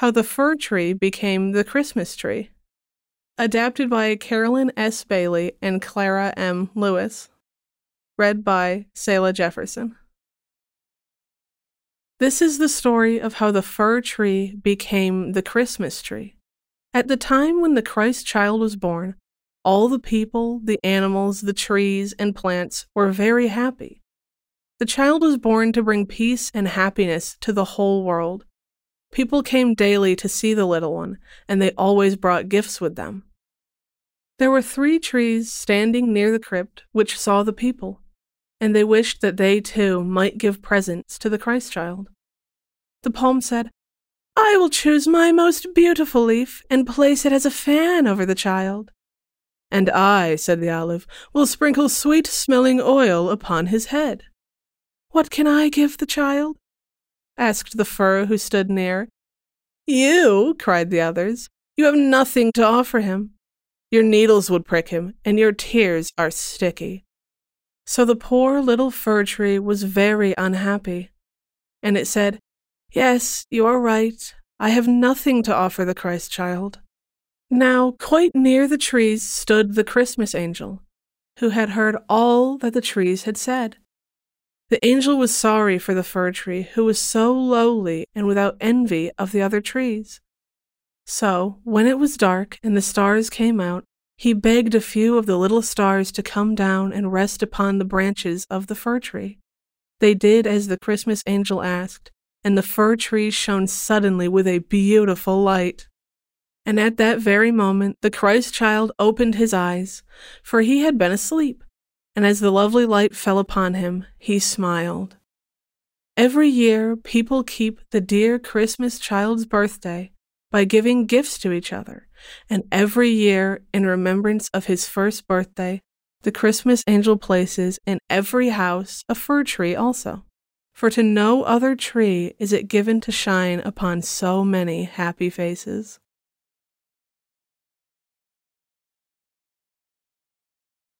How the Fir Tree Became the Christmas Tree. Adapted by Carolyn S. Bailey and Clara M. Lewis. Read by Selah Jefferson. This is the story of how the fir tree became the Christmas tree. At the time when the Christ child was born, all the people, the animals, the trees, and plants were very happy. The child was born to bring peace and happiness to the whole world. People came daily to see the little one, and they always brought gifts with them. There were three trees standing near the crypt which saw the people, and they wished that they too might give presents to the Christ child. The palm said, I will choose my most beautiful leaf and place it as a fan over the child. And I, said the olive, will sprinkle sweet smelling oil upon his head. What can I give the child? Asked the fir who stood near. You, cried the others, you have nothing to offer him. Your needles would prick him, and your tears are sticky. So the poor little fir tree was very unhappy. And it said, Yes, you are right. I have nothing to offer the Christ child. Now, quite near the trees stood the Christmas angel, who had heard all that the trees had said. The angel was sorry for the fir tree, who was so lowly and without envy of the other trees. So, when it was dark and the stars came out, he begged a few of the little stars to come down and rest upon the branches of the fir tree. They did as the Christmas angel asked, and the fir tree shone suddenly with a beautiful light. And at that very moment the Christ child opened his eyes, for he had been asleep and as the lovely light fell upon him, he smiled. Every year, people keep the dear Christmas child's birthday by giving gifts to each other, and every year, in remembrance of his first birthday, the Christmas angel places in every house a fir tree also. For to no other tree is it given to shine upon so many happy faces.